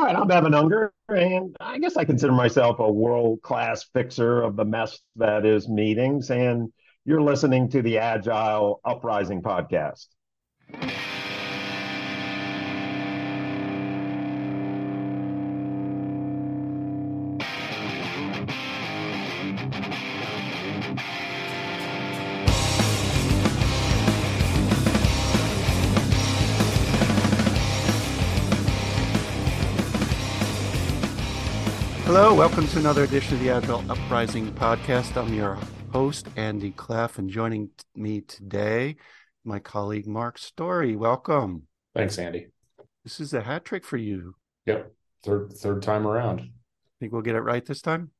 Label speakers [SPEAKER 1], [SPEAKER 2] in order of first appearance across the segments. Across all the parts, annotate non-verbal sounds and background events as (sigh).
[SPEAKER 1] All right, I'm Evan Unger, and I guess I consider myself a world class fixer of the mess that is meetings. And you're listening to the Agile Uprising podcast.
[SPEAKER 2] Welcome to another edition of the Agile Uprising podcast. I'm your host, Andy Cleff, and joining me today, my colleague Mark Story. Welcome.
[SPEAKER 3] Thanks, Andy.
[SPEAKER 2] This is a hat trick for you.
[SPEAKER 3] Yep, third third time around.
[SPEAKER 2] Think we'll get it right this time?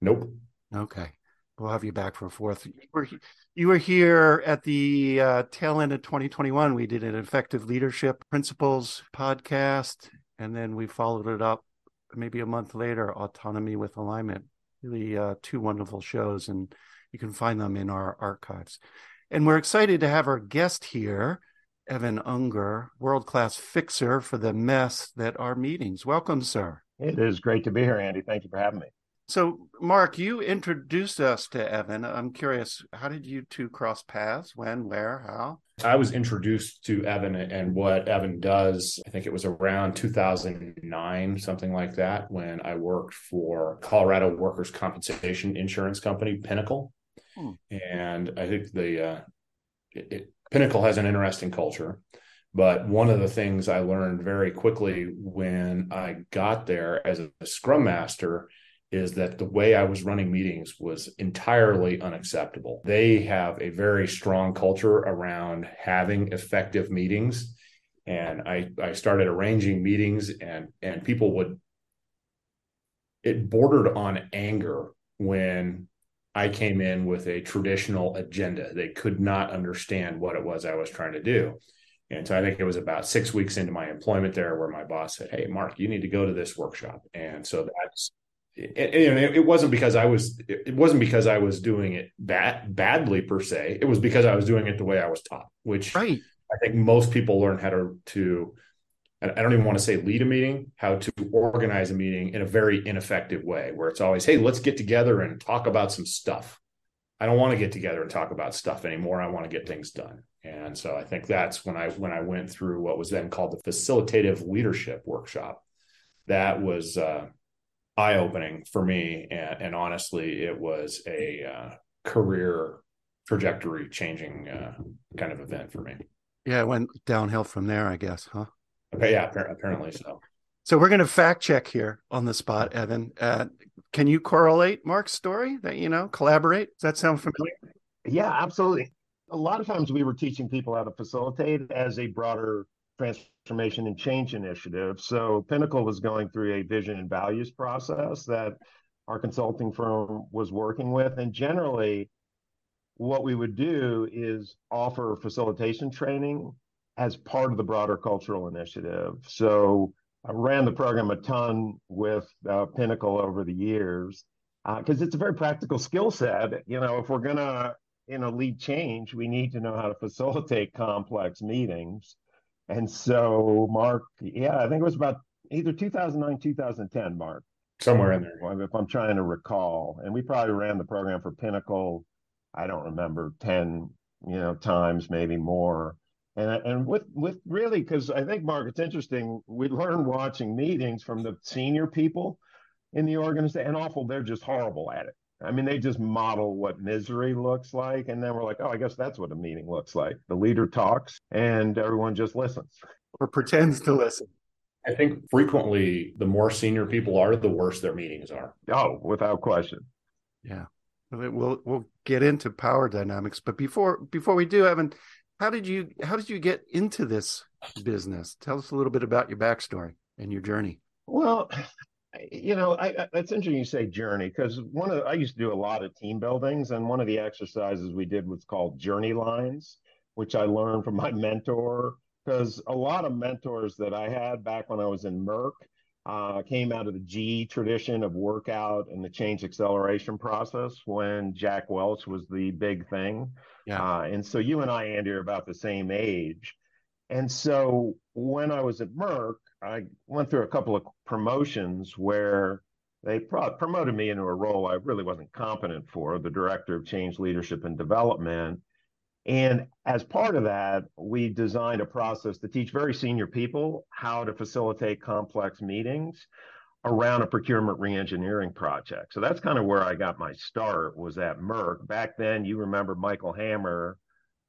[SPEAKER 3] Nope.
[SPEAKER 2] Okay, we'll have you back for a fourth. You were, you were here at the uh, tail end of 2021. We did an effective leadership principles podcast, and then we followed it up maybe a month later, Autonomy with Alignment. Really, uh, two wonderful shows, and you can find them in our archives. And we're excited to have our guest here, Evan Unger, world class fixer for the mess that are meetings. Welcome, sir.
[SPEAKER 1] It is great to be here, Andy. Thank you for having me.
[SPEAKER 2] So, Mark, you introduced us to Evan. I'm curious, how did you two cross paths? When, where, how?
[SPEAKER 3] I was introduced to Evan and what Evan does. I think it was around 2009, something like that, when I worked for Colorado Workers' Compensation Insurance Company, Pinnacol. Hmm. And I think the uh, it, it, Pinnacol has an interesting culture. But one of the things I learned very quickly when I got there as a scrum master is that the way I was running meetings was entirely unacceptable. They have a very strong culture around having effective meetings. And I, I started arranging meetings and and people would it bordered on anger when I came in with a traditional agenda. They could not understand what it was I was trying to do. And so I think it was about six weeks into my employment there where my boss said, Hey, Mark, you need to go to this workshop. And so that's it, it, wasn't because I was it wasn't because I was doing it bad badly per se. It was because I was doing it the way I was taught, which
[SPEAKER 2] right.
[SPEAKER 3] I think most people learn how to to I don't even want to say lead a meeting, how to organize a meeting in a very ineffective way, where it's always, hey, let's get together and talk about some stuff. I don't want to get together and talk about stuff anymore. I want to get things done. And so I think that's when I when I went through what was then called the facilitative leadership workshop. That was uh, eye opening for me, and, and, honestly, it was a uh, career trajectory changing uh, kind of event for me.
[SPEAKER 2] Yeah, it went downhill from there, I guess, huh?
[SPEAKER 3] Okay, yeah, apparently so.
[SPEAKER 2] So we're going to fact check here on the spot, Evan. Uh, can you correlate Mark's story? That you know, collaborate. Does that sound familiar?
[SPEAKER 1] Yeah, absolutely. A lot of times we were teaching people how to facilitate as a broader transformation and change initiative. So Pinnacol was going through a vision and values process that our consulting firm was working with. And generally, what we would do is offer facilitation training as part of the broader cultural initiative. So I ran the program a ton with uh, Pinnacol over the years because uh, it's a very practical skill set. You know, if we're to you know lead change, we need to know how to facilitate complex meetings. And so, Mark, yeah, I think it was about either 2009, 2010, Mark.
[SPEAKER 3] Somewhere in there.
[SPEAKER 1] If I'm trying to recall. And we probably ran the program for Pinnacol, I don't remember, 10, you know, times, maybe more. And, and with with really because I think Mark, it's interesting. We learned watching meetings from the senior people in the organization, and awful, they're just horrible at it. I mean, they just model what misery looks like. And then we're like, oh, I guess that's what a meeting looks like. The leader talks and everyone just listens
[SPEAKER 2] or pretends to listen.
[SPEAKER 3] I think frequently the more senior people are, the worse their meetings are.
[SPEAKER 1] Oh, without question.
[SPEAKER 2] Yeah. We'll we'll get into power dynamics, but before before we do, Evan, how did you how did you get into this business? Tell us a little bit about your backstory and your journey.
[SPEAKER 1] Well, you know, I, I, it's interesting you say journey because one of the, I used to do a lot of team buildings, and one of the exercises we did was called journey lines, which I learned from my (laughs) mentor. Because a lot of mentors that I had back when I was in Merck uh, came out of the GE tradition of workout and the change acceleration process when Jack Welch was the big thing. Yeah. Uh, and so you and I, Andy, are about the same age. And so when I was at Merck, I went through a couple of promotions where they pro- promoted me into a role I really wasn't competent for, the director of change leadership and development. And as part of that, we designed a process to teach very senior people how to facilitate complex meetings around a procurement reengineering project. So that's kind of where I got my start was at Merck. Back then, you remember Michael Hammer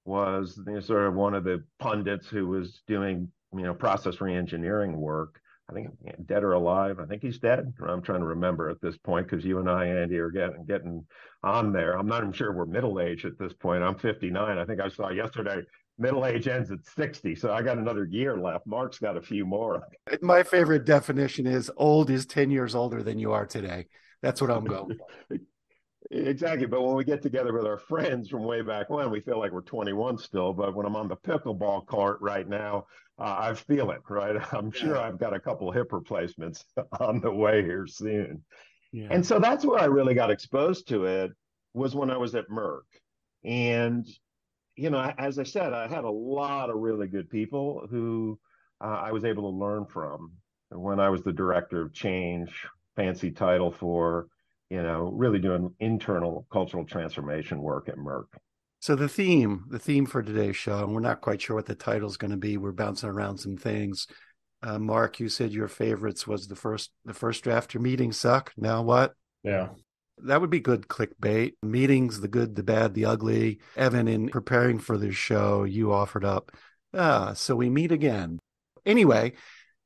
[SPEAKER 1] was you know, sort of one of the pundits who was doing, you know, process reengineering work. I think dead or alive. I think he's dead. I'm trying to remember at this point because you and I, Andy, are getting getting on there. I'm not even sure we're middle age at this point. I'm 59. I think I saw yesterday middle age ends at 60, so I got another year left. Mark's got a few more. (laughs)
[SPEAKER 2] My favorite definition is old is 10 years older than you are today. That's what I'm going. (laughs)
[SPEAKER 1] Exactly. But when we get together with our friends from way back when, we feel like we're 21 still. But when I'm on the pickleball court right now, uh, I feel it, right? (laughs) I'm sure I've got a couple hip replacements (laughs) on the way here soon. Yeah. And so that's where I really got exposed to it was when I was at Merck. And, you know, as I said, I had a lot of really good people who uh, I was able to learn from when I was the director of change, fancy title for you know, really doing internal cultural transformation work at Merck.
[SPEAKER 2] So the theme, the theme for today's show, and we're not quite sure what the title is going to be. We're bouncing around some things. Uh, Mark, you said your favorites was the first, the first draft. Your meetings suck. Now what?
[SPEAKER 3] Yeah,
[SPEAKER 2] that would be good clickbait. Meetings, the good, the bad, the ugly. Evan, in preparing for this show, you offered up. Ah, so we meet again. Anyway,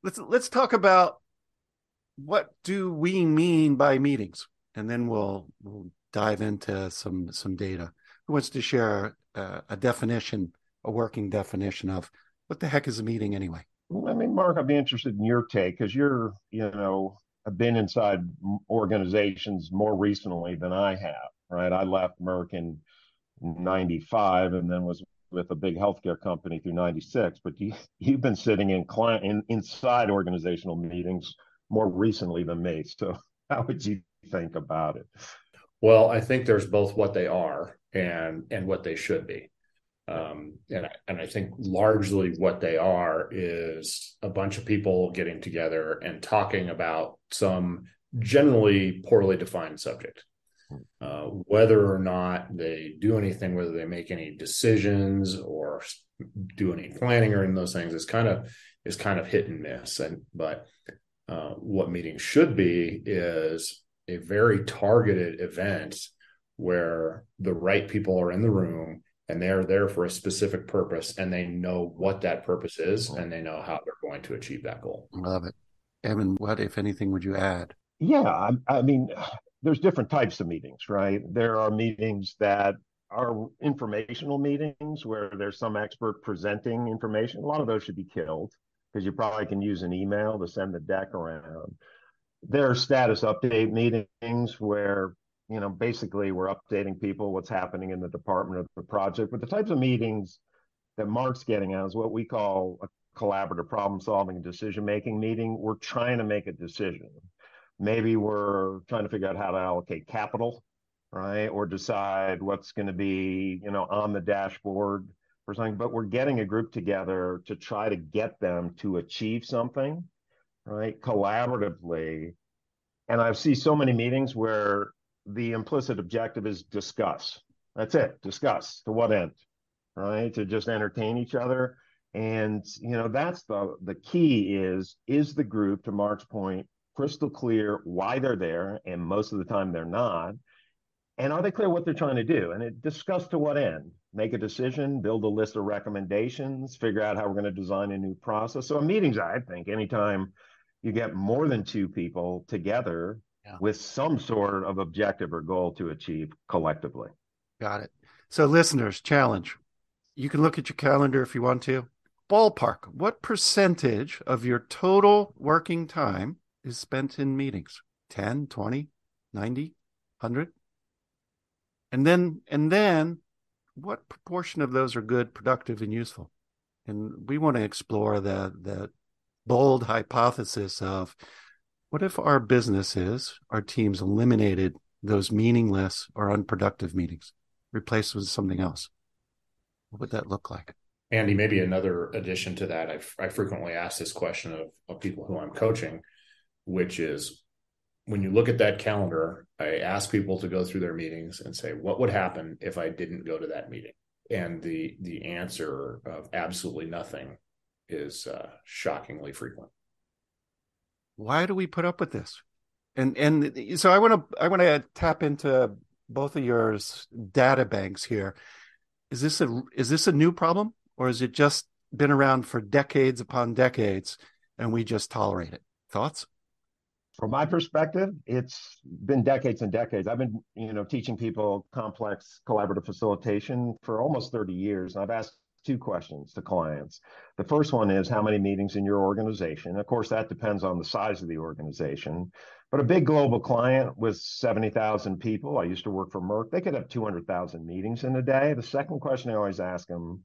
[SPEAKER 2] let's let's talk about what do we mean by meetings and then we'll we'll dive into some some data. Who wants to share a, a definition, a working definition of what the heck is a meeting anyway?
[SPEAKER 1] I mean, Mark, I'd be interested in your take because you're, you know, have been inside organizations more recently than I have, right? I left Merck in 95 and then was with a big healthcare company through 96, but you, you've been sitting in client in, inside organizational meetings more recently than me. So (laughs) how would you think about it?
[SPEAKER 3] Well, I think there's both what they are and and what they should be. Um, and I, and I think largely what they are is a bunch of people getting together and talking about some generally poorly defined subject. Uh, whether or not they do anything, whether they make any decisions or do any planning or in those things is kind of is kind of hit and miss. And but uh, what meetings should be is a very targeted event where the right people are in the room and they're there for a specific purpose and they know what that purpose is and they know how they're going to achieve that goal.
[SPEAKER 2] Love it. Evan, what, if anything, would you add?
[SPEAKER 1] Yeah, I, I mean, (sighs) there's different types of meetings, right? There are meetings that are informational meetings where there's some expert presenting information. A lot of those should be killed because you probably can use an email to send the deck around there are status update meetings where you know basically we're updating people what's happening in the department of the project. But the types of meetings that mark's getting at is what we call a collaborative problem solving and decision making meeting. We're trying to make a decision. Maybe we're trying to figure out how to allocate capital right? Or decide what's going to be you know on the dashboard or something. But we're getting a group together to try to get them to achieve something right, collaboratively. And I see so many meetings where the implicit objective is discuss. That's it, discuss. To what end? Right? To just entertain each other. And you know, that's the the key is is the group, to Mark's point, crystal clear why they're there, and most of the time they're not. And are they clear what they're trying to do? And it discuss to what end? Make a decision, build a list of recommendations, figure out how we're going to design a new process. So meetings, I think, anytime you get more than two people together yeah. with some sort of objective or goal to achieve collectively.
[SPEAKER 2] Got it. So, listeners, challenge. You can look at your calendar if you want to. Ballpark, what percentage of your total working time is spent in meetings? 10, 20, 90, 100? And then, and then what proportion of those are good, productive, and useful? And we want to explore the, the bold hypothesis of what if our businesses, our teams eliminated those meaningless or unproductive meetings, replaced with something else? What would that look like?
[SPEAKER 3] Andy, maybe another addition to that. I frequently ask this question of, of people who I'm coaching, which is when you look at that calendar, I ask people to go through their meetings and say, what would happen if I didn't go to that meeting? And the the answer of absolutely nothing is uh, shockingly frequent.
[SPEAKER 2] Why do we put up with this? And and so I want to I want to tap into both of your data banks here. Is this a is this a new problem? or is it just been around for decades upon decades and we just tolerate it? Thoughts?
[SPEAKER 1] From my perspective, it's been decades and decades. I've been, you know, teaching people complex collaborative facilitation for almost 30 years. And I've asked two questions to clients. The first one is how many meetings in your organization? Of course, that depends on the size of the organization. But a big global client with 70,000 people, I used to work for Merck, they could have 200,000 meetings in a day. The second question I always ask them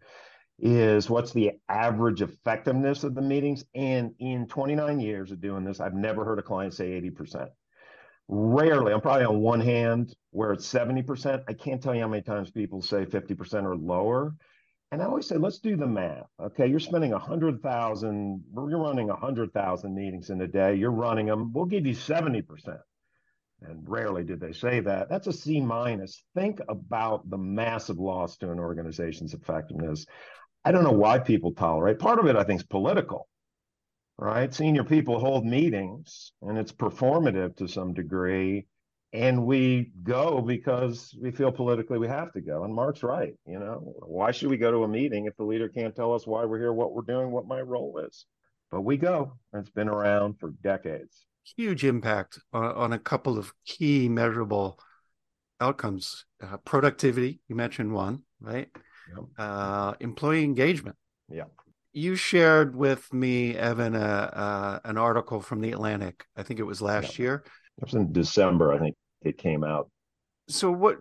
[SPEAKER 1] is what's the average effectiveness of the meetings? And in 29 years of doing this, I've never heard a client say 80%. Rarely, I'm probably on one hand where it's 70%. I can't tell you how many times people say 50% or lower. And I always say, let's do the math. Okay, you're spending a hundred thousand, you're running a hundred thousand meetings in a day. You're running them. We'll give you 70%. And rarely did they say that. That's a C minus. Think about the massive loss to an organization's effectiveness. I don't know why people tolerate. Part of it, I think, is political, right? Senior people hold meetings and it's performative to some degree. And we go because we feel politically we have to go. And Mark's right. You know, why should we go to a meeting if the leader can't tell us why we're here, what we're doing, what my role is? But we go. It's been around for decades.
[SPEAKER 2] Huge impact on, on a couple of key measurable outcomes. Uh, productivity, you mentioned one, right? uh, employee engagement.
[SPEAKER 1] Yeah.
[SPEAKER 2] You shared with me, Evan, uh, uh, an article from the Atlantic. I think it was last yeah. year.
[SPEAKER 1] It was in December. I think it came out.
[SPEAKER 2] So what?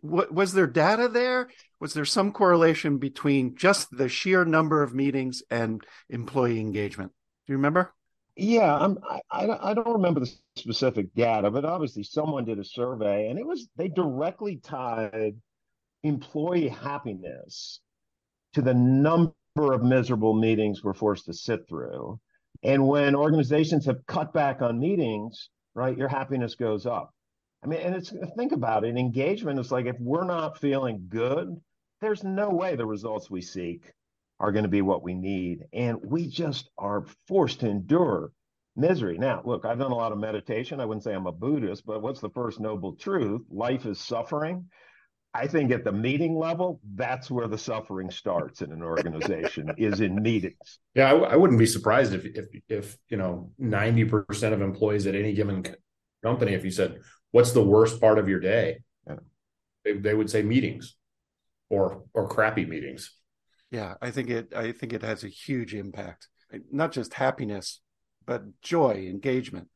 [SPEAKER 2] What was there data there? Was there some correlation between just the sheer number of meetings and employee engagement? Do you remember?
[SPEAKER 1] Yeah, I'm, I, I don't remember the specific data, but obviously someone did a survey, and it was they directly tied employee happiness to the number of miserable meetings we're forced to sit through. And when organizations have cut back on meetings, right, your happiness goes up. I mean, and it's think about it. Engagement is like if we're not feeling good, there's no way the results we seek are going to be what we need. And we just are forced to endure misery. Now, look, I've done a lot of meditation. I wouldn't say I'm a Buddhist, but what's the first noble truth? Life is suffering. I think at the meeting level, that's where the suffering starts in an organization (laughs) is in meetings.
[SPEAKER 3] Yeah, I, I, wouldn't be surprised if if if you know ninety percent of employees at any given company, if you said, "What's the worst part of your day?" Yeah. They, they would say meetings, or or crappy meetings.
[SPEAKER 2] Yeah, I think it. I think it has a huge impact, not just happiness, but joy, engagement,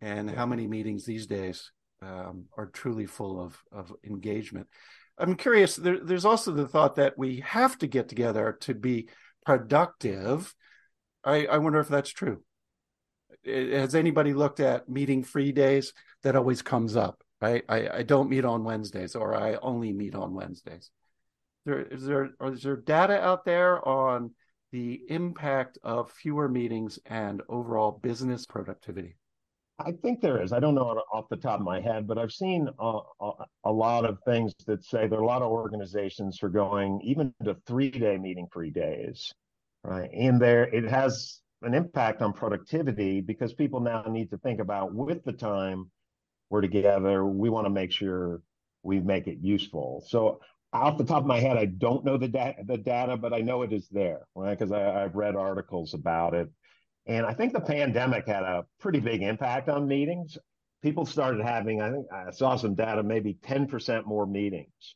[SPEAKER 2] and how many meetings these days um, are truly full of of engagement. I'm curious. There, there's also the thought that we have to get together to be productive. I, I wonder if that's true. Has anybody looked at meeting free days? That always comes up, right? I, I don't meet on Wednesdays, or I only meet on Wednesdays. There is there is there data out there on the impact of fewer meetings and overall business productivity?
[SPEAKER 1] I think there is. I don't know off the top of my head, but I've seen a, a, a, lot of things that say there are a lot of organizations for going even to three day meeting free days, right? And there it has an impact on productivity because people now need to think about with the time we're together, we want to make sure we make it useful. So off the top of my head, I don't know the, da- the data, but I know it is there, right? Because I've read articles about it. And I think the pandemic had a pretty big impact on meetings. People started having, I think I saw some data, maybe 10% more meetings.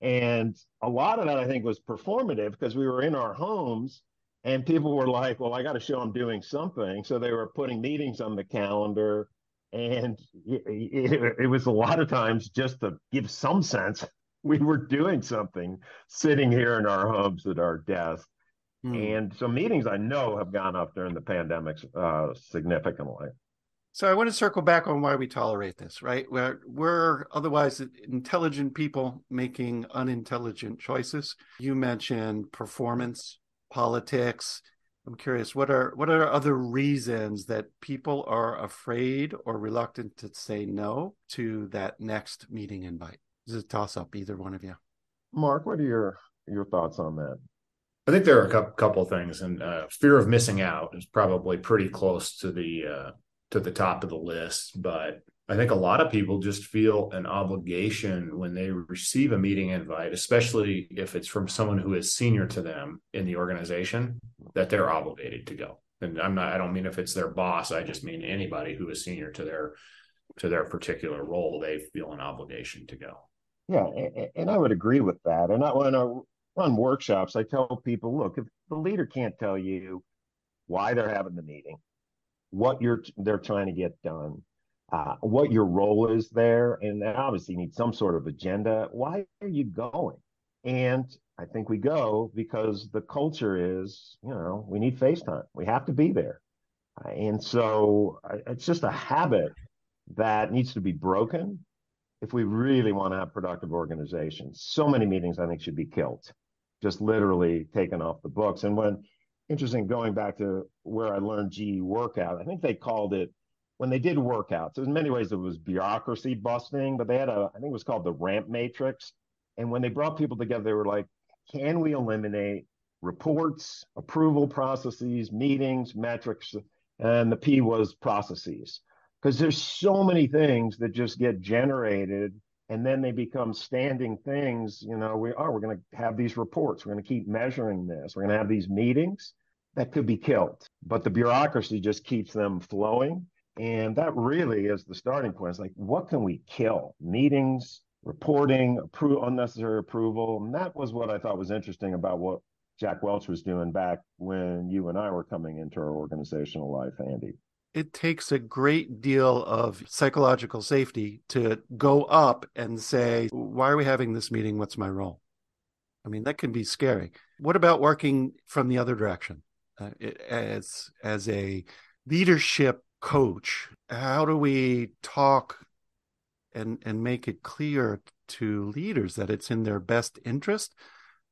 [SPEAKER 1] And a lot of that, I think, was performative because we were in our homes and people were like, well, I got to show I'm doing something. So they were putting meetings on the calendar. And it, it, it was a lot of times just to give some sense (laughs) we were doing something sitting here in our homes at our desk. Mm. And so meetings I know have gone up during the pandemic uh, significantly.
[SPEAKER 2] So I want to circle back on why we tolerate this, right? We're we're otherwise intelligent people making unintelligent choices. You mentioned performance, politics. I'm curious, what are what are other reasons that people are afraid or reluctant to say no to that next meeting invite? This is a toss up, either one of you.
[SPEAKER 1] Mark, what are your your thoughts on that?
[SPEAKER 3] I think there are a couple of things, and uh, fear of missing out is probably pretty close to the uh, to the top of the list. But I think a lot of people just feel an obligation when they receive a meeting invite, especially if it's from someone who is senior to them in the organization, that they're obligated to go. And I'm not, I don't mean if it's their boss, I just mean anybody who is senior to their to their particular role, they feel an obligation to go.
[SPEAKER 1] Yeah, and I would agree with that. And I, when I run workshops, I tell people, look, if the leader can't tell you why they're having the meeting, what you're they're trying to get done, uh, what your role is there, and they obviously need some sort of agenda. Why are you going? And I think we go because the culture is, you know, we need FaceTime. We have to be there. And so it's just a habit that needs to be broken if we really want to have productive organizations. So many meetings, I think, should be killed, just literally taken off the books. And when interesting going back to where I learned GE workout. I think they called it when they did workouts. In many ways, it was bureaucracy busting, but they had a I think it was called the ramp matrix. And when they brought people together, they were like, can we eliminate reports, approval processes, meetings, metrics, and the P was processes. Because there's so many things that just get generated and then they become standing things you know we are we're going to have these reports. We're going to keep measuring this. We're going to have these meetings that could be killed. But the bureaucracy just keeps them flowing. And that really is the starting point. It's like what can we kill? Meetings reporting appro- unnecessary approval. And that was what i thought was interesting about what jack welch was doing back when you and i were coming into our organizational life andy
[SPEAKER 2] it takes a great deal of psychological safety to go up and say, Why are we having this meeting? What's my role? I mean, that can be scary. What about working from the other direction? Uh, as as a leadership coach, how do we talk and and make it clear to leaders that it's in their best interest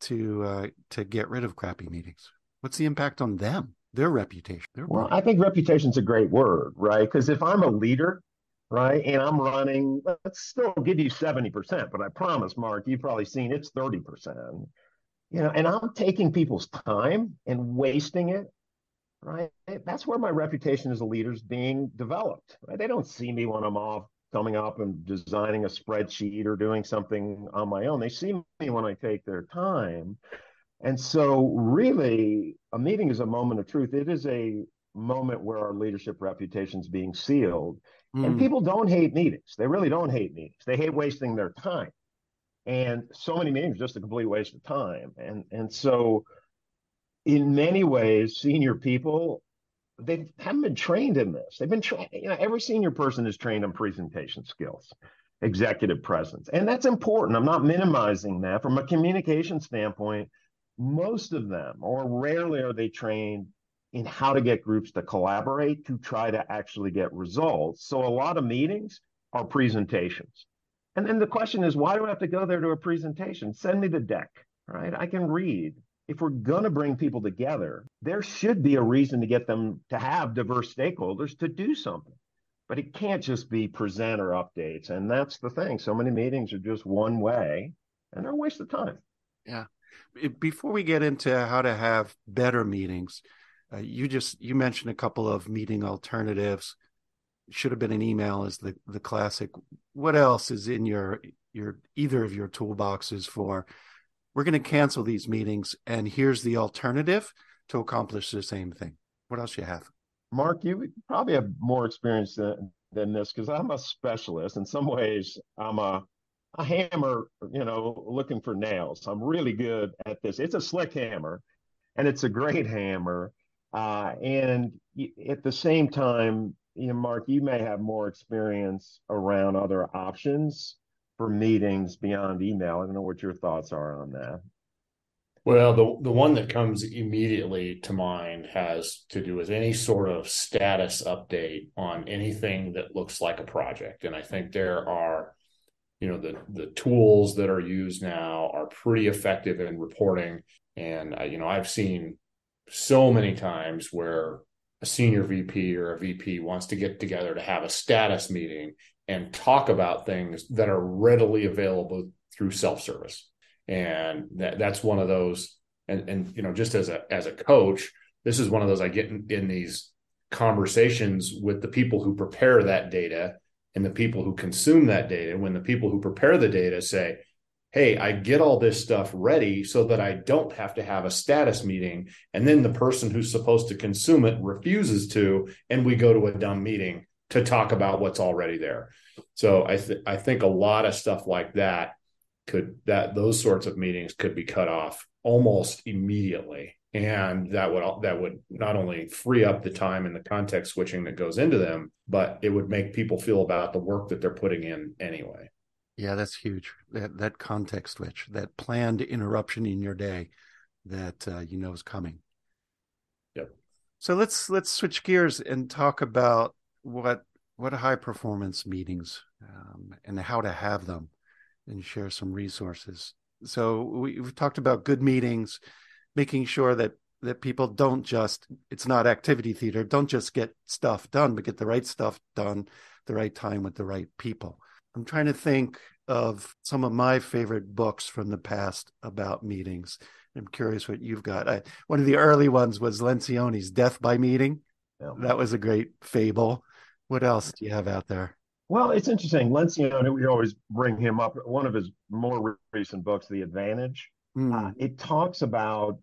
[SPEAKER 2] to uh, to get rid of crappy meetings? What's the impact on them? Their reputation. Their
[SPEAKER 1] well, I think reputation's a great word, right? Because if I'm a leader, right, and I'm running, let's still give you 70%, but I promise, Mark, you've probably seen it's 30%. You know, and I'm taking people's time and wasting it, right? That's where my reputation as a leader is being developed. Right? They don't see me when I'm off coming up and designing a spreadsheet or doing something on my own. They see me when I take their time and so, really, a meeting is a moment of truth. It is a moment where our leadership reputation is being sealed. Mm. And hmm. people don't hate meetings. They really don't hate meetings. They hate wasting their time. And so many meetings are just a complete waste of time. And and so, in many ways, senior people they haven't been trained in this. They've been trained. You know, every senior person is trained on presentation skills, executive presence, and that's important. I'm not minimizing that from a communication standpoint most of them, or rarely are they trained in how to get groups to collaborate to try to actually get results. So a lot of meetings are presentations. And then the question is, why do I have to go there to a presentation? Send me the deck, right? I can read. If we're going to bring people together, there should be a reason to get them to have diverse stakeholders to do something. But it can't just be presenter updates. And that's the thing. So many meetings are just one way and they're a waste of time.
[SPEAKER 2] Yeah before we get into how to have better meetings, uh, you just you mentioned a couple of meeting alternatives. Should have been an email is the the classic. What else is in your your either of your toolboxes for? We're going to cancel these meetings, and here's the alternative to accomplish the same thing. What else you have?
[SPEAKER 1] Mark, you probably have more experience than, than this because I'm a specialist. In some ways, I'm a a hammer, you know, looking for nails. I'm really good at this. It's a slick hammer and it's a great hammer. Uh, and at the same time, you know, Mark, you may have more experience around other options for meetings beyond email. I don't know what your thoughts are on that.
[SPEAKER 3] Well, the the one that comes immediately to mind has to do with any sort of status update on anything that looks like a project. And I think there are, you know, the the tools that are used now are pretty effective in reporting. And you know, I've seen so many times where a senior VP or a VP wants to get together to have a status meeting and talk about things that are readily available through self-service and that, that's one of those and and you know just as a as a coach this is one of those i get in, in these conversations with the people who prepare that data and the people who consume that data when the people who prepare the data say hey i get all this stuff ready so that i don't have to have a status meeting. And then the person who's supposed to consume it refuses to and we go to a dumb meeting to talk about what's already there. So i th- i think a lot of stuff like that could that those sorts of meetings could be cut off almost immediately and that would that would not only free up the time and the context switching that goes into them but it would make people feel about the work that they're putting in anyway.
[SPEAKER 2] Yeah that's huge. That that context switch that planned interruption in your day that uh, you know is coming.
[SPEAKER 3] Yep.
[SPEAKER 2] So let's let's switch gears and talk about what what high performance meetings um, and how to have them and share some resources. So we, have talked about good meetings, making sure that that people don't just it's not activity theater, don't just get stuff done, but get the right stuff done, the right time with the right people. I'm trying to think of some of my favorite books from the past about meetings. I'm curious what you've got. I, one of the early ones was Lencioni's Death by Meeting. Yeah. That was a great fable. What else do you have out there?
[SPEAKER 1] Well, it's interesting. Lencioni, we always bring him up. One of his more recent books, The Advantage, mm. uh, it talks about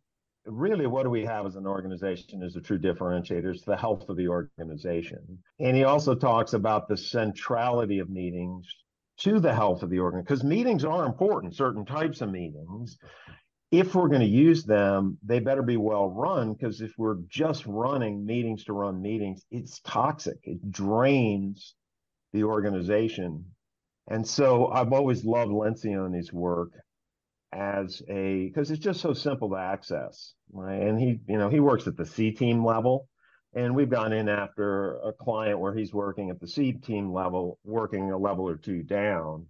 [SPEAKER 1] really what do we have as an organization as a true differentiator? It's the health of the organization. And he also talks about the centrality of meetings to the health of the organ because meetings are important, certain types of meetings. If we're going to use them, they better be well run because if we're just running meetings to run meetings, it's toxic. It drains the organization. And so I've always loved Lencioni's work as a because it's just so simple to access, right? And he, you know, he works at the C team level. And we've gone in after a client where he's working at the C team level, working a level or two down,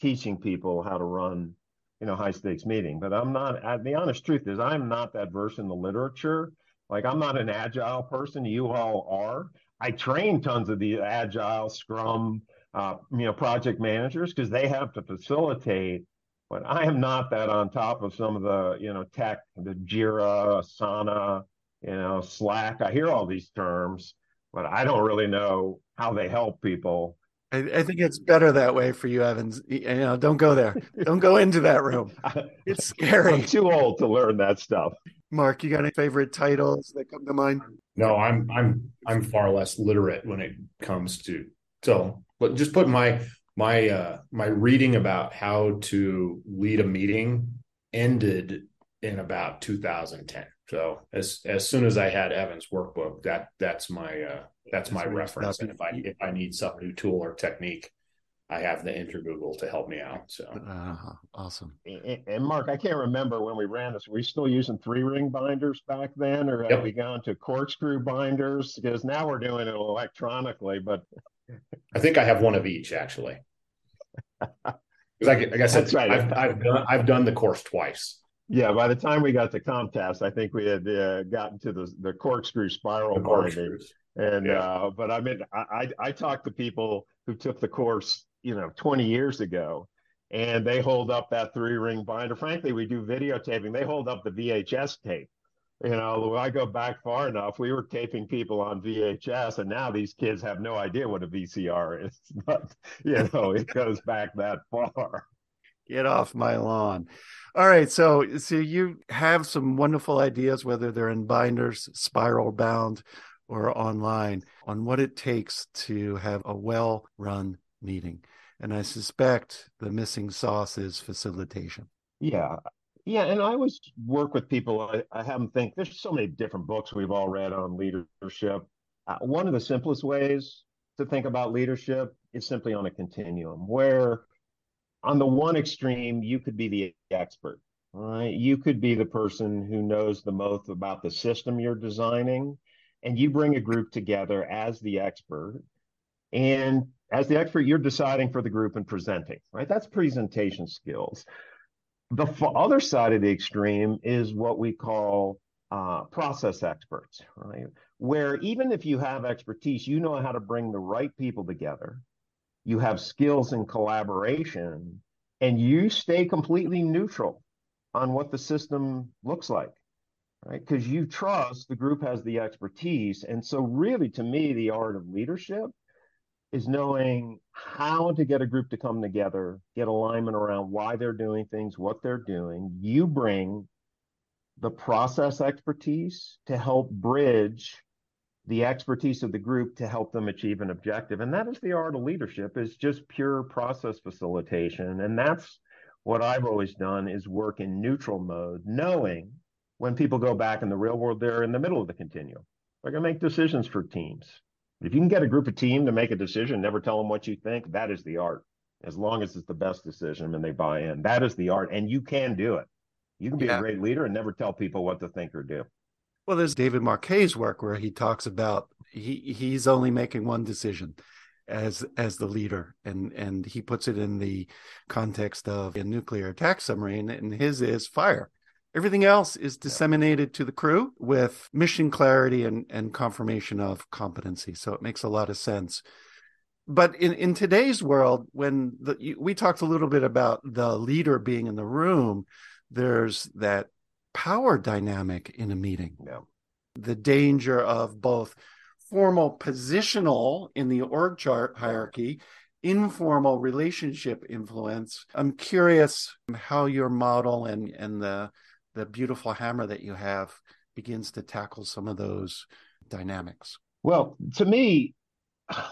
[SPEAKER 1] teaching people how to run, you know, high stakes meeting. But I'm not, the honest truth is, I'm not that versed in the literature. Like, I'm not an agile person. You all are. I train tons of the agile Scrum, uh, you know, project managers because they have to facilitate. But I am not that on top of some of the, you know, tech, the Jira, Asana, you know, Slack. I hear all these terms, but I don't really know how they help people.
[SPEAKER 2] I, I think it's better that way for you, Evans. You know, don't go there. don't go into that room. (laughs) It's scary.
[SPEAKER 1] I'm too old to learn that stuff.
[SPEAKER 2] Mark, you got any favorite titles that come to mind?
[SPEAKER 3] No, I'm I'm I'm far less literate when it comes to so but just put my my uh my reading about how to lead a meeting ended in about 2010. So as as soon as I had Evan's workbook, that that's my uh that's, that's my reference. And if I if I need some new tool or technique, I have the InterGoogle to help me out. So uh,
[SPEAKER 2] awesome.
[SPEAKER 1] And, Mark, I can't remember when we ran this. Were we still using three ring binders back then, or have we gone to corkscrew binders? Because now we're doing it electronically. But
[SPEAKER 3] I think I have one of each actually. Like, like I said, That's right. I've, I've done I've done the course twice.
[SPEAKER 1] Yeah, by the time we got to CommTest, I think we had uh, gotten to the the corkscrew spiral the binding. And yeah. uh, but I mean, I, I I talked to people who took the course you know 20 years ago and they hold up that three ring binder frankly we do videotaping they hold up the vhs tape you know when i go back far enough we were taping people on vhs and now these kids have no idea what a vcr is (laughs) but you know it goes back that far
[SPEAKER 2] get off my lawn all right so so you have some wonderful ideas whether they're in binders spiral bound or online on what it takes to have a well run meeting. And I suspect the missing sauce is facilitation.
[SPEAKER 1] Yeah. Yeah. And I always work with people. I, I have them think there's so many different books we've all read on leadership. Uh, one of the simplest ways to think about leadership is simply on a continuum where on the one extreme, you could be the expert, right? You could be the person who knows the most about the system you're designing, and you bring a group together as the expert. And as the expert, you're deciding for the group and presenting, right? That's presentation skills. The other side of the extreme is what we call uh, process experts, right? Where even if you have expertise, you know how to bring the right people together. You have skills in collaboration, and you stay completely neutral on what the system looks like, right? Because you trust the group has the expertise. And so, really, to me, the art of leadership is knowing how to get a group to come together, get alignment around why they're doing things, what they're doing. You bring the process expertise to help bridge the expertise of the group to help them achieve an objective. And that is the art of leadership is just pure process facilitation. And that's what I've always done is work in neutral mode, knowing when people go back in the real world, they're in the middle of the continuum. They're going to make decisions for teams. If you can get a group of team to make a decision, never tell them what you think, that is the art. As long as it's the best decision and they buy in, that is the art. And you can do it. You can be yeah. a great leader and never tell people what to think or do.
[SPEAKER 2] Well, there's David Marquet's work where he talks about he he's only making one decision as as the leader and and he puts it in the context of a nuclear attack submarine and his is fire everything else is disseminated to the crew with mission clarity and and confirmation of competency so it makes a lot of sense but in in today's world when the, we talked a little bit about the leader being in the room there's that power dynamic in a meeting
[SPEAKER 1] yeah.
[SPEAKER 2] the danger of both formal positional in the org chart hierarchy, informal relationship influence. I'm curious how your model and and the the beautiful hammer that you have begins to tackle some of those dynamics.
[SPEAKER 1] Well, to me,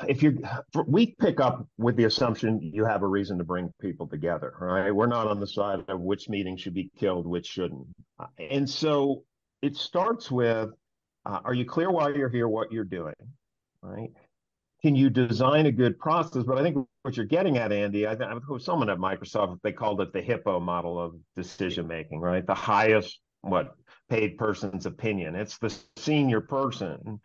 [SPEAKER 1] if you we pick up with the assumption you have a reason to bring people together, right? We're not on the side of which meeting should be killed, which shouldn't. And so it starts with uh, are you clear why you're here, what you're doing? Right? Can you design a good process? But I think what you're getting at, Andy, I think someone at Microsoft they called it the hippo model of decision making, right? The highest what paid person's opinion. It's the senior person.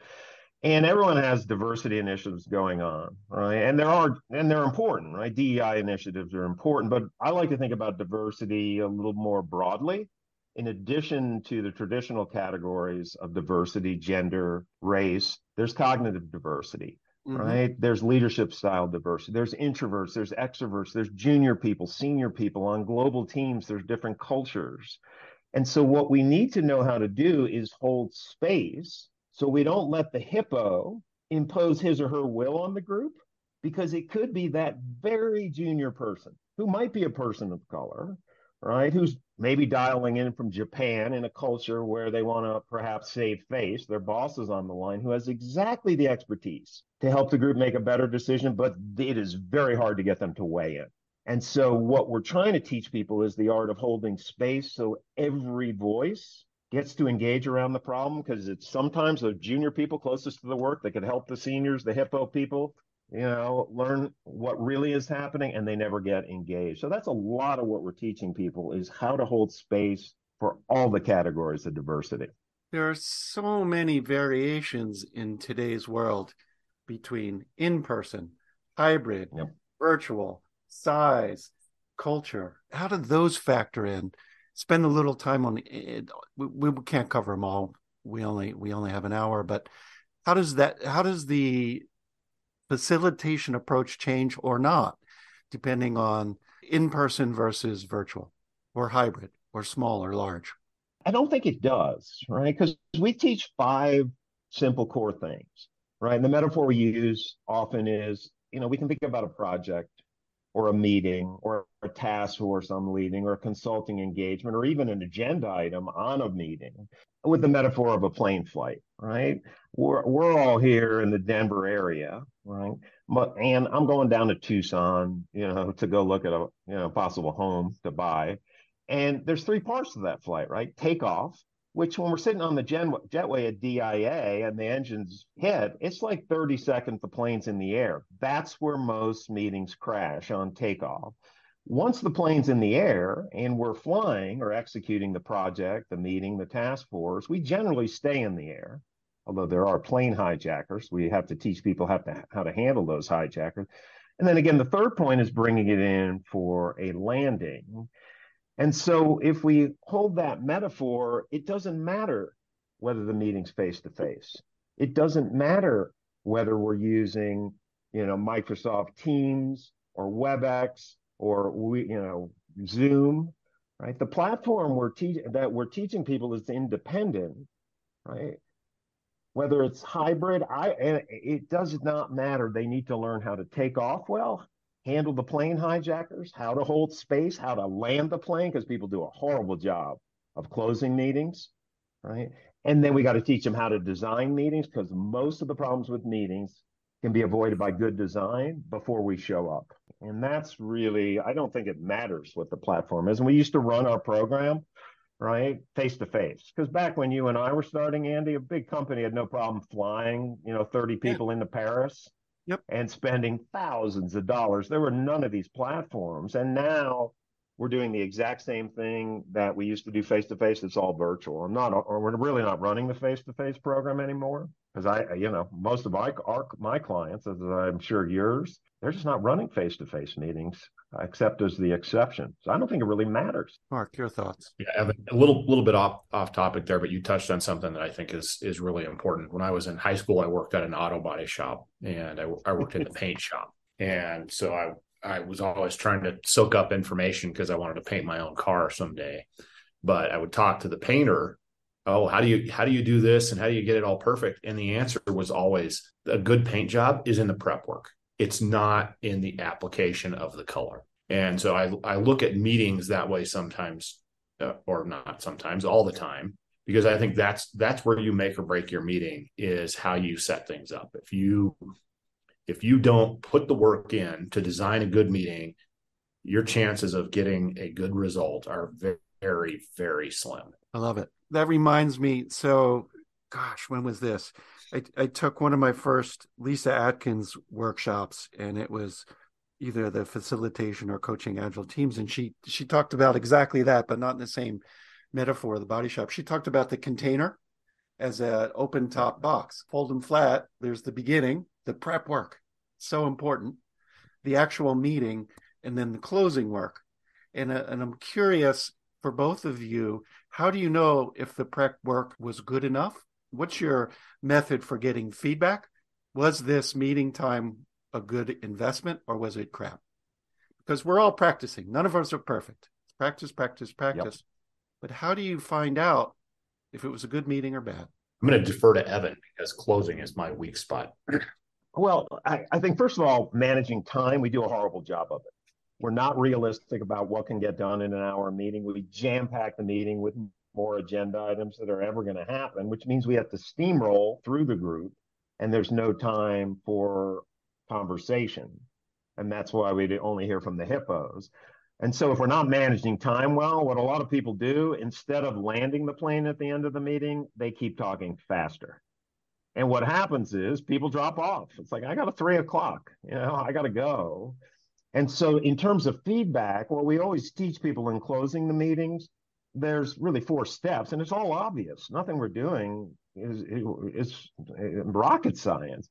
[SPEAKER 1] And everyone has diversity initiatives going on, right? And there are, and they're important, right? DEI initiatives are important, but I like to think about diversity a little more broadly in addition to the traditional categories of diversity, gender, race, there's cognitive diversity, mm-hmm. right? There's leadership style diversity. There's introverts, there's extroverts, there's junior people, senior people on global teams, there's different cultures. And so, what we need to know how to do is hold space so we don't let the hippo impose his or her will on the group, because it could be that very junior person who might be a person of color right? Who's maybe dialing in from Japan in a culture where they want to perhaps save face. Their boss is on the line who has exactly the expertise to help the group make a better decision, but it is very hard to get them to weigh in. And so, what we're trying to teach people is the art of holding space so every voice gets to engage around the problem because it's sometimes the junior people closest to the work that could help the seniors, the hippo people, you know, learn what really is happening and they never get engaged. So that's a lot of what we're teaching people is how to hold space for all the categories of diversity.
[SPEAKER 2] There are so many variations in today's world between in person, hybrid, yep. virtual, size, culture. How do those factor in? Spend a little time on it. We, we can't cover them all. We only we only have an hour, but how does that how does the facilitation approach change or not, depending on in person versus virtual or hybrid or small or large?
[SPEAKER 1] I don't think it does, right? Because we teach five simple core things, right? And the metaphor we use often is, you know, we can think about a project or a meeting or a task force I'm leading or a consulting engagement or even an agenda item on a meeting with the metaphor of a plane flight, right? We're, we're all here in the Denver area, right? But, and I'm going down to Tucson, you know, to go look at a, you know, possible home to buy. And there's three parts to that flight, right? Takeoff, which when we're sitting on the gen- jetway at DIA and the engines hit, it's like 30 seconds the plane's in the air. That's where most meetings crash on takeoff. Once the plane's in the air and we're flying or executing the project, the meeting, the task force, we generally stay in the air. Although there are plane hijackers, we have to teach people how to how to handle those hijackers. And then again, the third point is bringing it in for a landing. And so if we hold that metaphor, it doesn't matter whether the meeting's face to face. It doesn't matter whether we're using, you know, Microsoft Teams or WebEx or we, you know, Zoom, right? The platform we're teaching that we're teaching people is independent, right? Whether it's hybrid, I it does not matter. They need to learn how to take off well, handle the plane hijackers, how to hold space, how to land the plane, because people do a horrible job of closing meetings, right? And then we got to teach them how to design meetings because most of the problems with meetings can be avoided by good design before we show up. And that's really, I don't think it matters what the platform is. And we used to run our program, right, face to face. Because back when you and I were starting, Andy, a big company had no problem flying, you know, 30 people yeah. into Paris
[SPEAKER 2] yep.
[SPEAKER 1] and spending thousands of dollars. There were none of these platforms. And now we're doing the exact same thing that we used to do face to face. It's all virtual. I'm not, or we're really not running the face to face program anymore because I, you know, most of my our, my clients, as I'm sure yours, they're just not running face to face meetings, except as the exception. So I don't think it really matters.
[SPEAKER 2] Mark, your thoughts?
[SPEAKER 3] Yeah, Evan, a little little bit off off topic there, but you touched on something that I think is is really important. When I was in high school, I worked at an auto body shop, and I, I worked in the paint shop, and so I I was always trying to soak up information because I wanted to paint my own car someday. But I would talk to the painter, oh, how do you how do you do this and how do you get it all perfect? And the answer was always a good paint job is in the prep work. It's not in the application of the color. And so I I look at meetings that way sometimes uh, or not sometimes all the time because I think that's that's where you make or break your meeting is how you set things up. If you if you don't put the work in to design a good meeting, your chances of getting a good result are very, very slim.
[SPEAKER 2] I love it. That reminds me. So, gosh, when was this? I, I took one of my first Lyssa Adkins workshops, and it was either the facilitation or coaching agile teams, and she she talked about exactly that, but not in the same metaphor the body shop. She talked about the container as an open top box, fold them flat. There's the beginning, the prep work, so important, the actual meeting, and then the closing work. And, uh, and I'm curious for both of you, how do you know if the prep work was good enough? What's your method for getting feedback? Was this meeting time a good investment or was it crap? Because we're all practicing. None of us are perfect. Practice, practice, practice. Yep. But how do you find out if it was a good meeting or bad?
[SPEAKER 3] I'm going to defer to Evan because closing is my weak spot.
[SPEAKER 1] Well, I, I, think first of all, managing time, we do a horrible job of it. We're not realistic about what can get done in an hour meeting. We jam pack the meeting with more agenda items that are ever going to happen, which means we have to steamroll through the group and there's no time for conversation. And that's why we only hear from the hippos. And so if we're not managing time well, what a lot of people do, instead of landing the plane at the end of the meeting, they keep talking faster. And what happens is people drop off. It's like, I got a three o'clock, you know, I got to go. And so, in terms of feedback, what we always teach people in closing the meetings, there's really four steps, and it's all obvious. Nothing we're doing is, is, rocket science.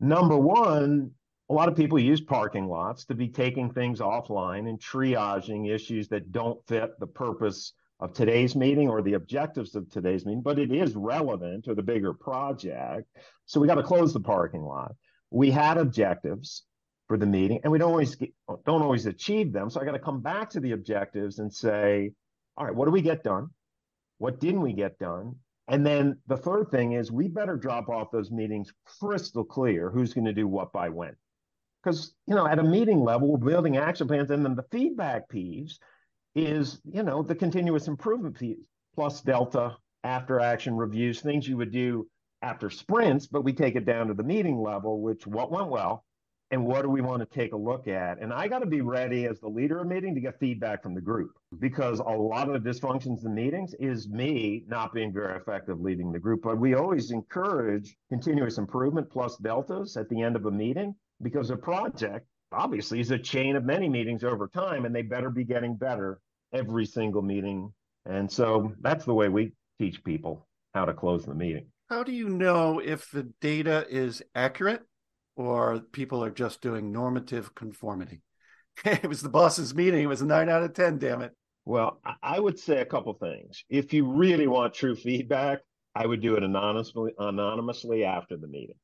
[SPEAKER 1] Number one, a lot of people use parking lots to be taking things offline and triaging issues that don't fit the purpose of today's meeting or the objectives of today's meeting, but it is relevant to the bigger project. So we got to close the parking lot. We had objectives for the meeting, and we don't always get, don't always achieve them. So I got to come back to the objectives and say, all right, what do we get done? What didn't we get done? And then the third thing is we better drop off those meetings crystal clear who's going to do what by when. Because, you know, at a meeting level, we're building action plans and then the feedback piece is, you know, the continuous improvement piece plus delta after action reviews, things you would do after sprints, but we take it down to the meeting level, which what went well and what do we want to take a look at? And I got to be ready as the leader of meeting to get feedback from the group because a lot of the dysfunctions in meetings is me not being very effective leading the group. But we always encourage continuous improvement plus deltas at the end of a meeting because a project obviously is a chain of many meetings over time, and they better be getting better every single meeting. And so that's the way we teach people how to close the meeting.
[SPEAKER 2] How do you know if the data is accurate or people are just doing normative conformity? (laughs) it was the boss's meeting. It was a nine out of 10, damn it.
[SPEAKER 1] Well, I would say a couple things. If you really want true feedback, I would do it anonymously anonymously after the meeting.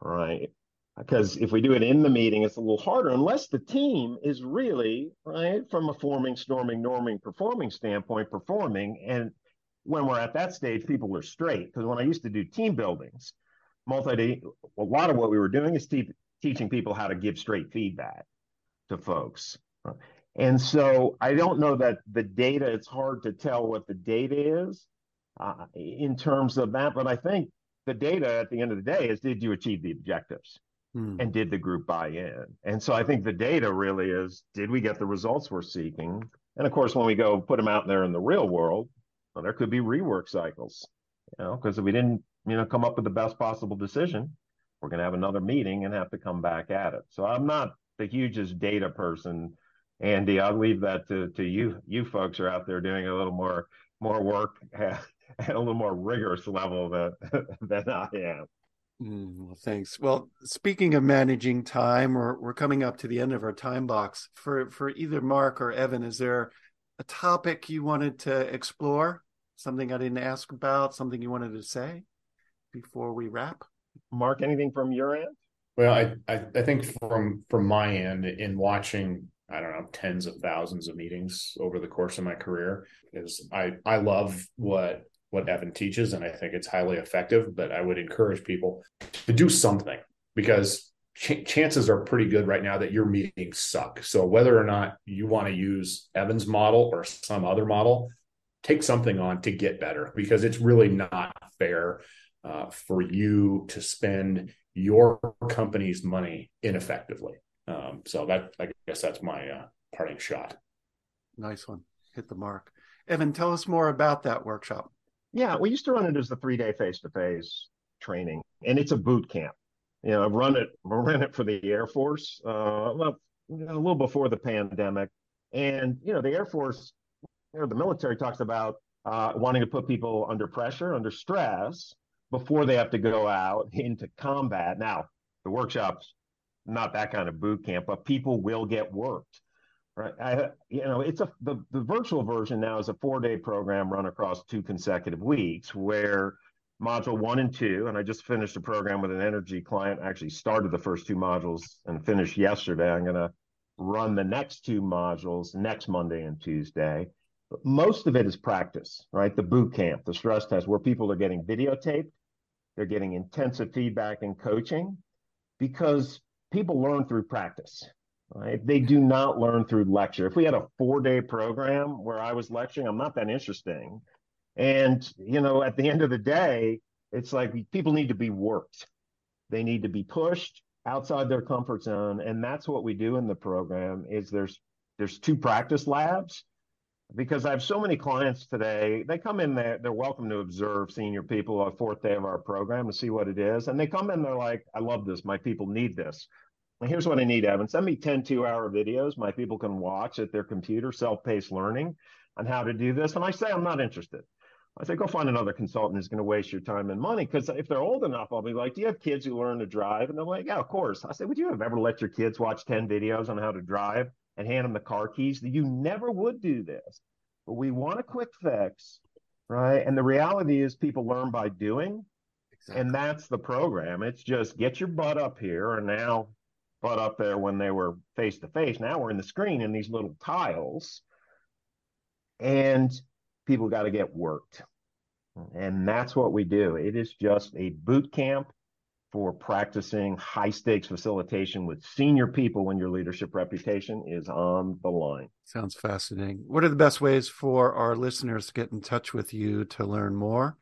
[SPEAKER 1] Right. Because if we do it in the meeting, it's a little harder unless the team is really, right, from a forming, storming, norming, performing standpoint, performing. And when we're at that stage, people are straight. Because when I used to do team buildings, multi a lot of what we were doing is te- teaching people how to give straight feedback to folks. And so I don't know that the data, it's hard to tell what the data is uh, in terms of that. But I think the data at the end of the day is did you achieve the objectives? Hmm. And did the group buy in? And so I think the data really is did we get the results we're seeking? And of course, when we go put them out there in the real world, well, there could be rework cycles, you know, because if we didn't, you know, come up with the best possible decision, we're going to have another meeting and have to come back at it. So I'm not the hugest data person, Andy. I'll leave that to to you. You folks are out there doing a little more more work at a little more rigorous level than (laughs) than I am.
[SPEAKER 2] Mm, well, thanks. Well, speaking of managing time, we're we're coming up to the end of our time box. For for either Mark or Evan, is there a topic you wanted to explore? Something I didn't ask about? Something you wanted to say before we wrap?
[SPEAKER 1] Mark, anything from your end?
[SPEAKER 3] Well, I, I, I think from from my end, in watching, I don't know, tens of thousands of meetings over the course of my career, is I I love what what Evan teaches, and I think it's highly effective. But I would encourage people to do something because ch- chances are pretty good right now that your meetings suck. So whether or not you want to use Evan's model or some other model, take something on to get better because it's really not fair uh, for you to spend your company's money ineffectively. Um, so that I guess that's my uh, parting shot.
[SPEAKER 2] Nice one. Hit the mark. Evan, tell us more about that workshop.
[SPEAKER 1] Yeah, we used to run it as a three day face to face training, and it's a boot camp. You know, I've run it, (laughs) ran it for the Air Force, uh, well, a little before the pandemic, and you know, the Air Force, you know, the military talks about uh, wanting to put people under pressure, under stress, before they have to go out (laughs) into combat. Now, the workshop's not that kind of boot camp, but people will get worked. Right. I, you know, it's a the, the virtual version now is a four day program run across two consecutive weeks where module one and two, and I just finished a program with an energy client. I actually started the first two modules and finished yesterday. I'm going to run the next two modules next Monday and Tuesday. But most of it is practice, right? The boot camp, the stress test, where people are getting videotaped they're getting intensive feedback and coaching because people learn through practice. Right? They do not learn through lecture. If we had a four day program where I was lecturing, I'm not that interesting. And, you know, at the end of the day, it's like people need to be worked. They need to be pushed outside their comfort zone. And that's what we do in the program is there's there's two practice labs because I have so many clients today. They come in there, they're welcome to observe senior people on fourth day of our program to see what it is. And they come in, they're like, I love this. My people need this. And here's what I need, Evan. Send me 10 two hour videos my people can watch at their computer, self paced learning on how to do this. And I say, I'm not interested. I say, go find another consultant who's going to waste your time and money. Because if they're old enough, I'll be like, Do you have kids who learn to drive? And they're like, Yeah, of course. I say, Would you have ever let your kids watch 10 videos on how to drive? And hand them the car keys. You never would do this. But we want a quick fix, right? And the reality is people learn by doing. Exactly. And that's the program. It's just get your butt up here and now butt up there when they were face to face. Now we're in the screen in these little tiles. And people got to get worked. And that's what we do. It is just a boot camp for practicing high stakes facilitation with senior people when your leadership reputation is on the line.
[SPEAKER 2] Sounds fascinating. What are the best ways for our listeners to get in touch with you to learn more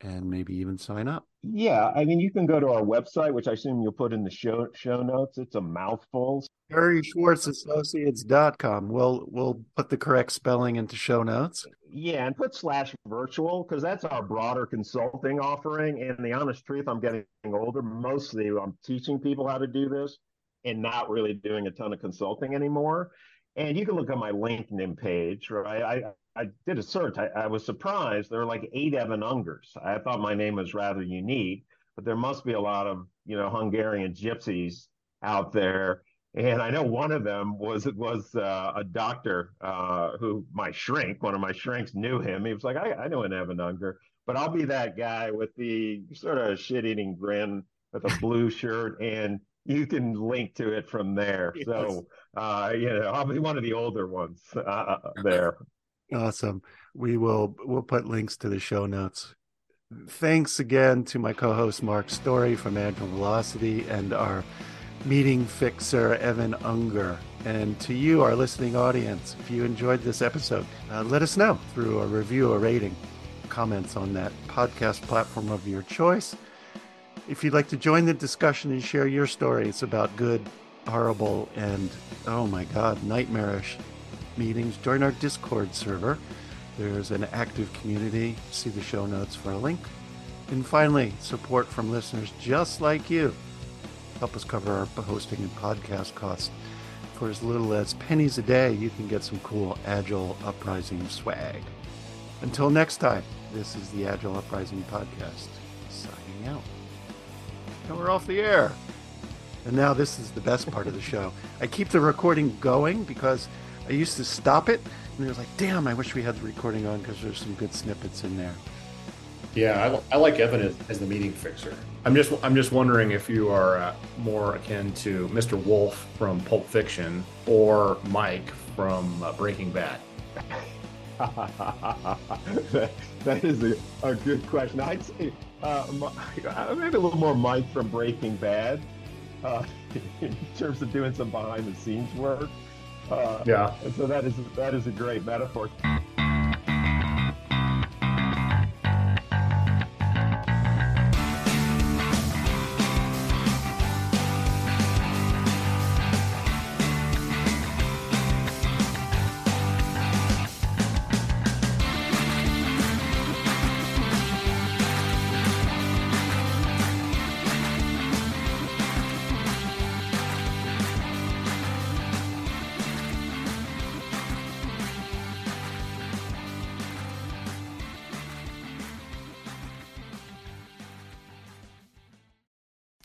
[SPEAKER 2] and maybe even sign up?
[SPEAKER 1] Yeah, I mean, you can go to our website, which I assume you'll put in the show show notes. It's a mouthful.
[SPEAKER 2] Harry Schwartz Associates.com. We'll we'll put the correct spelling into show notes.
[SPEAKER 1] Yeah, and put slash virtual because that's our broader consulting offering. And the honest truth, I'm getting older. Mostly I'm teaching people how to do this. and not really doing a ton of consulting anymore. And you can look at my LinkedIn page, right? I, I did a search. I, I was surprised. There are like eight Evan Ungers. I thought my name was rather unique, but there must be a lot of, you know, Hungarian gypsies out there. And I know one of them was was uh, a doctor uh, who my shrink, one of my shrinks knew him. He was like, I, I know an Evan Unger, but I'll be that guy with the sort of shit eating grin with a blue (laughs) shirt and you can link to it from there. Yes. So, uh, you know, I'll be one of the older ones uh, uh there.
[SPEAKER 2] Awesome. We will we'll put links to the show notes. Thanks again to my co-host Mark Story from Agile Velocity and our meeting fixer Evan Unger. And to you, our listening audience, if you enjoyed this episode, uh, let us know through a review or rating, comments on that podcast platform of your choice. If you'd like to join the discussion and share your stories about good, horrible, and oh my God, nightmarish meetings, join our Discord server. There's an active community. See the show notes for a link. And finally, support from listeners just like you. Help us cover our hosting and podcast costs. For as little as pennies a day, you can get some cool Agile Uprising swag. Until next time, this is the Agile Uprising Podcast, signing out and we're off the air. And now this is the best part of the show. I keep the recording going because I used to stop it, and it was like, damn, I wish we had the recording on because there's some good snippets in there.
[SPEAKER 3] Yeah, I, I like Evan as, as, the meeting fixer. I'm just I'm just wondering if you are uh, more akin to Mr. Wolf from Pulp Fiction or Mike from uh, Breaking Bad.
[SPEAKER 1] that, (laughs) that is a, a good question. I'd say uh, maybe a little more Mike from Breaking Bad uh, (laughs) in terms of doing some behind the scenes work.
[SPEAKER 3] Uh, yeah.
[SPEAKER 1] And so that is that is a great metaphor.